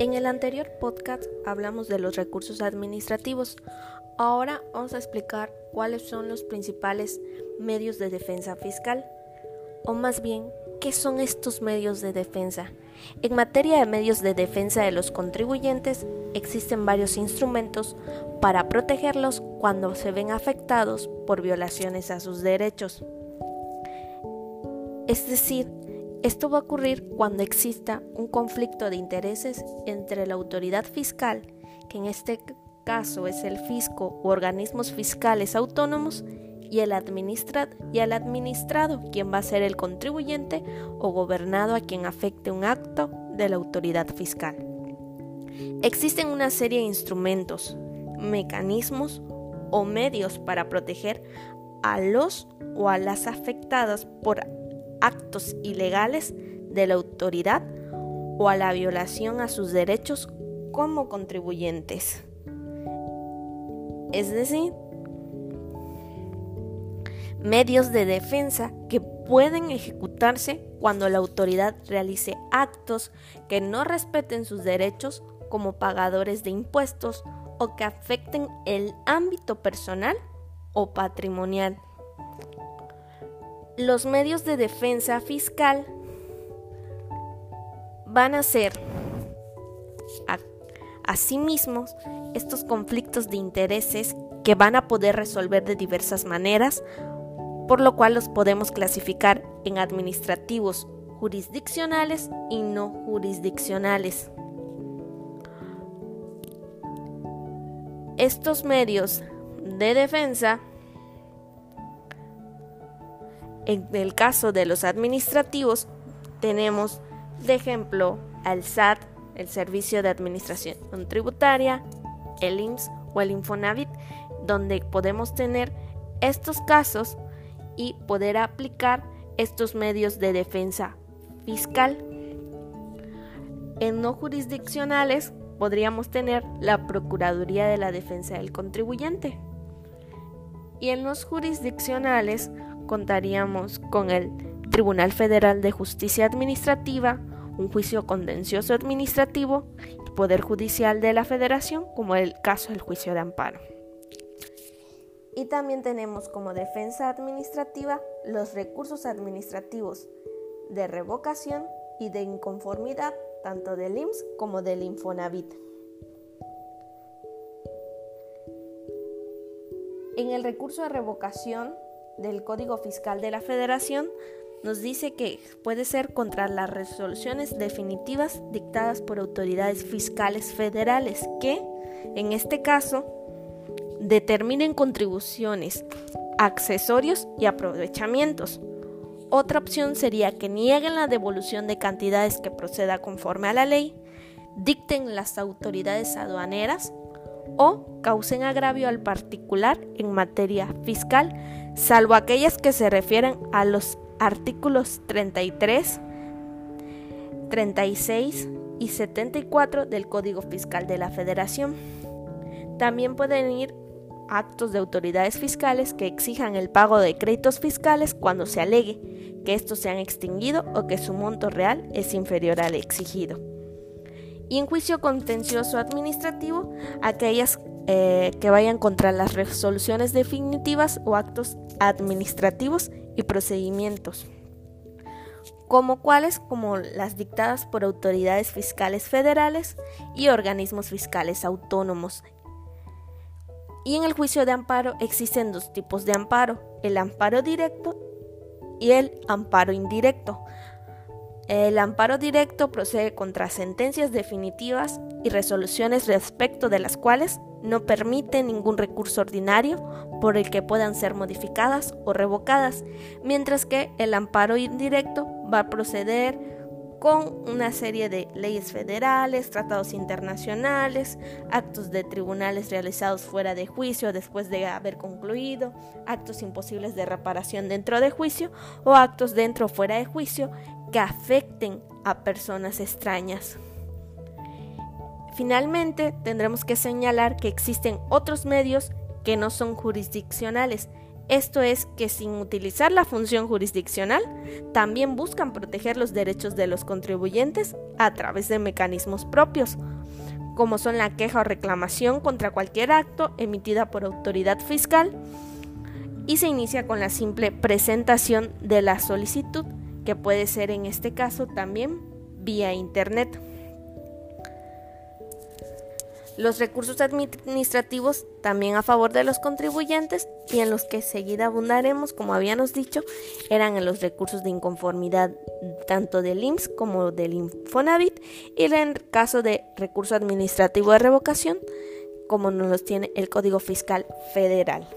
En el anterior podcast hablamos de los recursos administrativos. Ahora vamos a explicar cuáles son los principales medios de defensa fiscal. O más bien, ¿qué son estos medios de defensa? En materia de medios de defensa de los contribuyentes, existen varios instrumentos para protegerlos cuando se ven afectados por violaciones a sus derechos. Es decir, esto va a ocurrir cuando exista un conflicto de intereses entre la autoridad fiscal, que en este caso es el fisco u organismos fiscales autónomos, y el, y el administrado, quien va a ser el contribuyente o gobernado a quien afecte un acto de la autoridad fiscal. Existen una serie de instrumentos, mecanismos o medios para proteger a los o a las afectadas por actos ilegales de la autoridad o a la violación a sus derechos como contribuyentes. Es decir, medios de defensa que pueden ejecutarse cuando la autoridad realice actos que no respeten sus derechos como pagadores de impuestos o que afecten el ámbito personal o patrimonial los medios de defensa fiscal van a ser a, mismos estos conflictos de intereses que van a poder resolver de diversas maneras, por lo cual los podemos clasificar en administrativos jurisdiccionales y no jurisdiccionales. Estos medios de defensa en el caso de los administrativos, tenemos de ejemplo al SAT, el Servicio de Administración Tributaria, el IMSS o el Infonavit, donde podemos tener estos casos y poder aplicar estos medios de defensa fiscal. En no jurisdiccionales podríamos tener la Procuraduría de la Defensa del Contribuyente. Y en los jurisdiccionales contaríamos con el Tribunal Federal de Justicia Administrativa, un juicio contencioso administrativo y Poder Judicial de la Federación, como el caso del juicio de amparo. Y también tenemos como defensa administrativa los recursos administrativos de revocación y de inconformidad tanto del IMSS como del Infonavit. En el recurso de revocación del Código Fiscal de la Federación nos dice que puede ser contra las resoluciones definitivas dictadas por autoridades fiscales federales que, en este caso, determinen contribuciones, accesorios y aprovechamientos. Otra opción sería que nieguen la devolución de cantidades que proceda conforme a la ley, dicten las autoridades aduaneras o causen agravio al particular en materia fiscal salvo aquellas que se refieren a los artículos 33, 36 y 74 del Código Fiscal de la Federación. También pueden ir actos de autoridades fiscales que exijan el pago de créditos fiscales cuando se alegue que estos se han extinguido o que su monto real es inferior al exigido. Y en juicio contencioso administrativo, aquellas eh, que vayan contra las resoluciones definitivas o actos administrativos y procedimientos, como cuáles como las dictadas por autoridades fiscales federales y organismos fiscales autónomos. Y en el juicio de amparo existen dos tipos de amparo, el amparo directo y el amparo indirecto. El amparo directo procede contra sentencias definitivas y resoluciones respecto de las cuales no permite ningún recurso ordinario por el que puedan ser modificadas o revocadas, mientras que el amparo indirecto va a proceder con una serie de leyes federales, tratados internacionales, actos de tribunales realizados fuera de juicio después de haber concluido, actos imposibles de reparación dentro de juicio o actos dentro o fuera de juicio que afecten a personas extrañas. Finalmente, tendremos que señalar que existen otros medios que no son jurisdiccionales. Esto es que sin utilizar la función jurisdiccional, también buscan proteger los derechos de los contribuyentes a través de mecanismos propios, como son la queja o reclamación contra cualquier acto emitida por autoridad fiscal, y se inicia con la simple presentación de la solicitud, que puede ser en este caso también vía Internet. Los recursos administrativos también a favor de los contribuyentes y en los que seguida abundaremos, como habíamos dicho, eran en los recursos de inconformidad tanto del IMSS como del Infonavit y en caso de recurso administrativo de revocación, como nos los tiene el Código Fiscal Federal.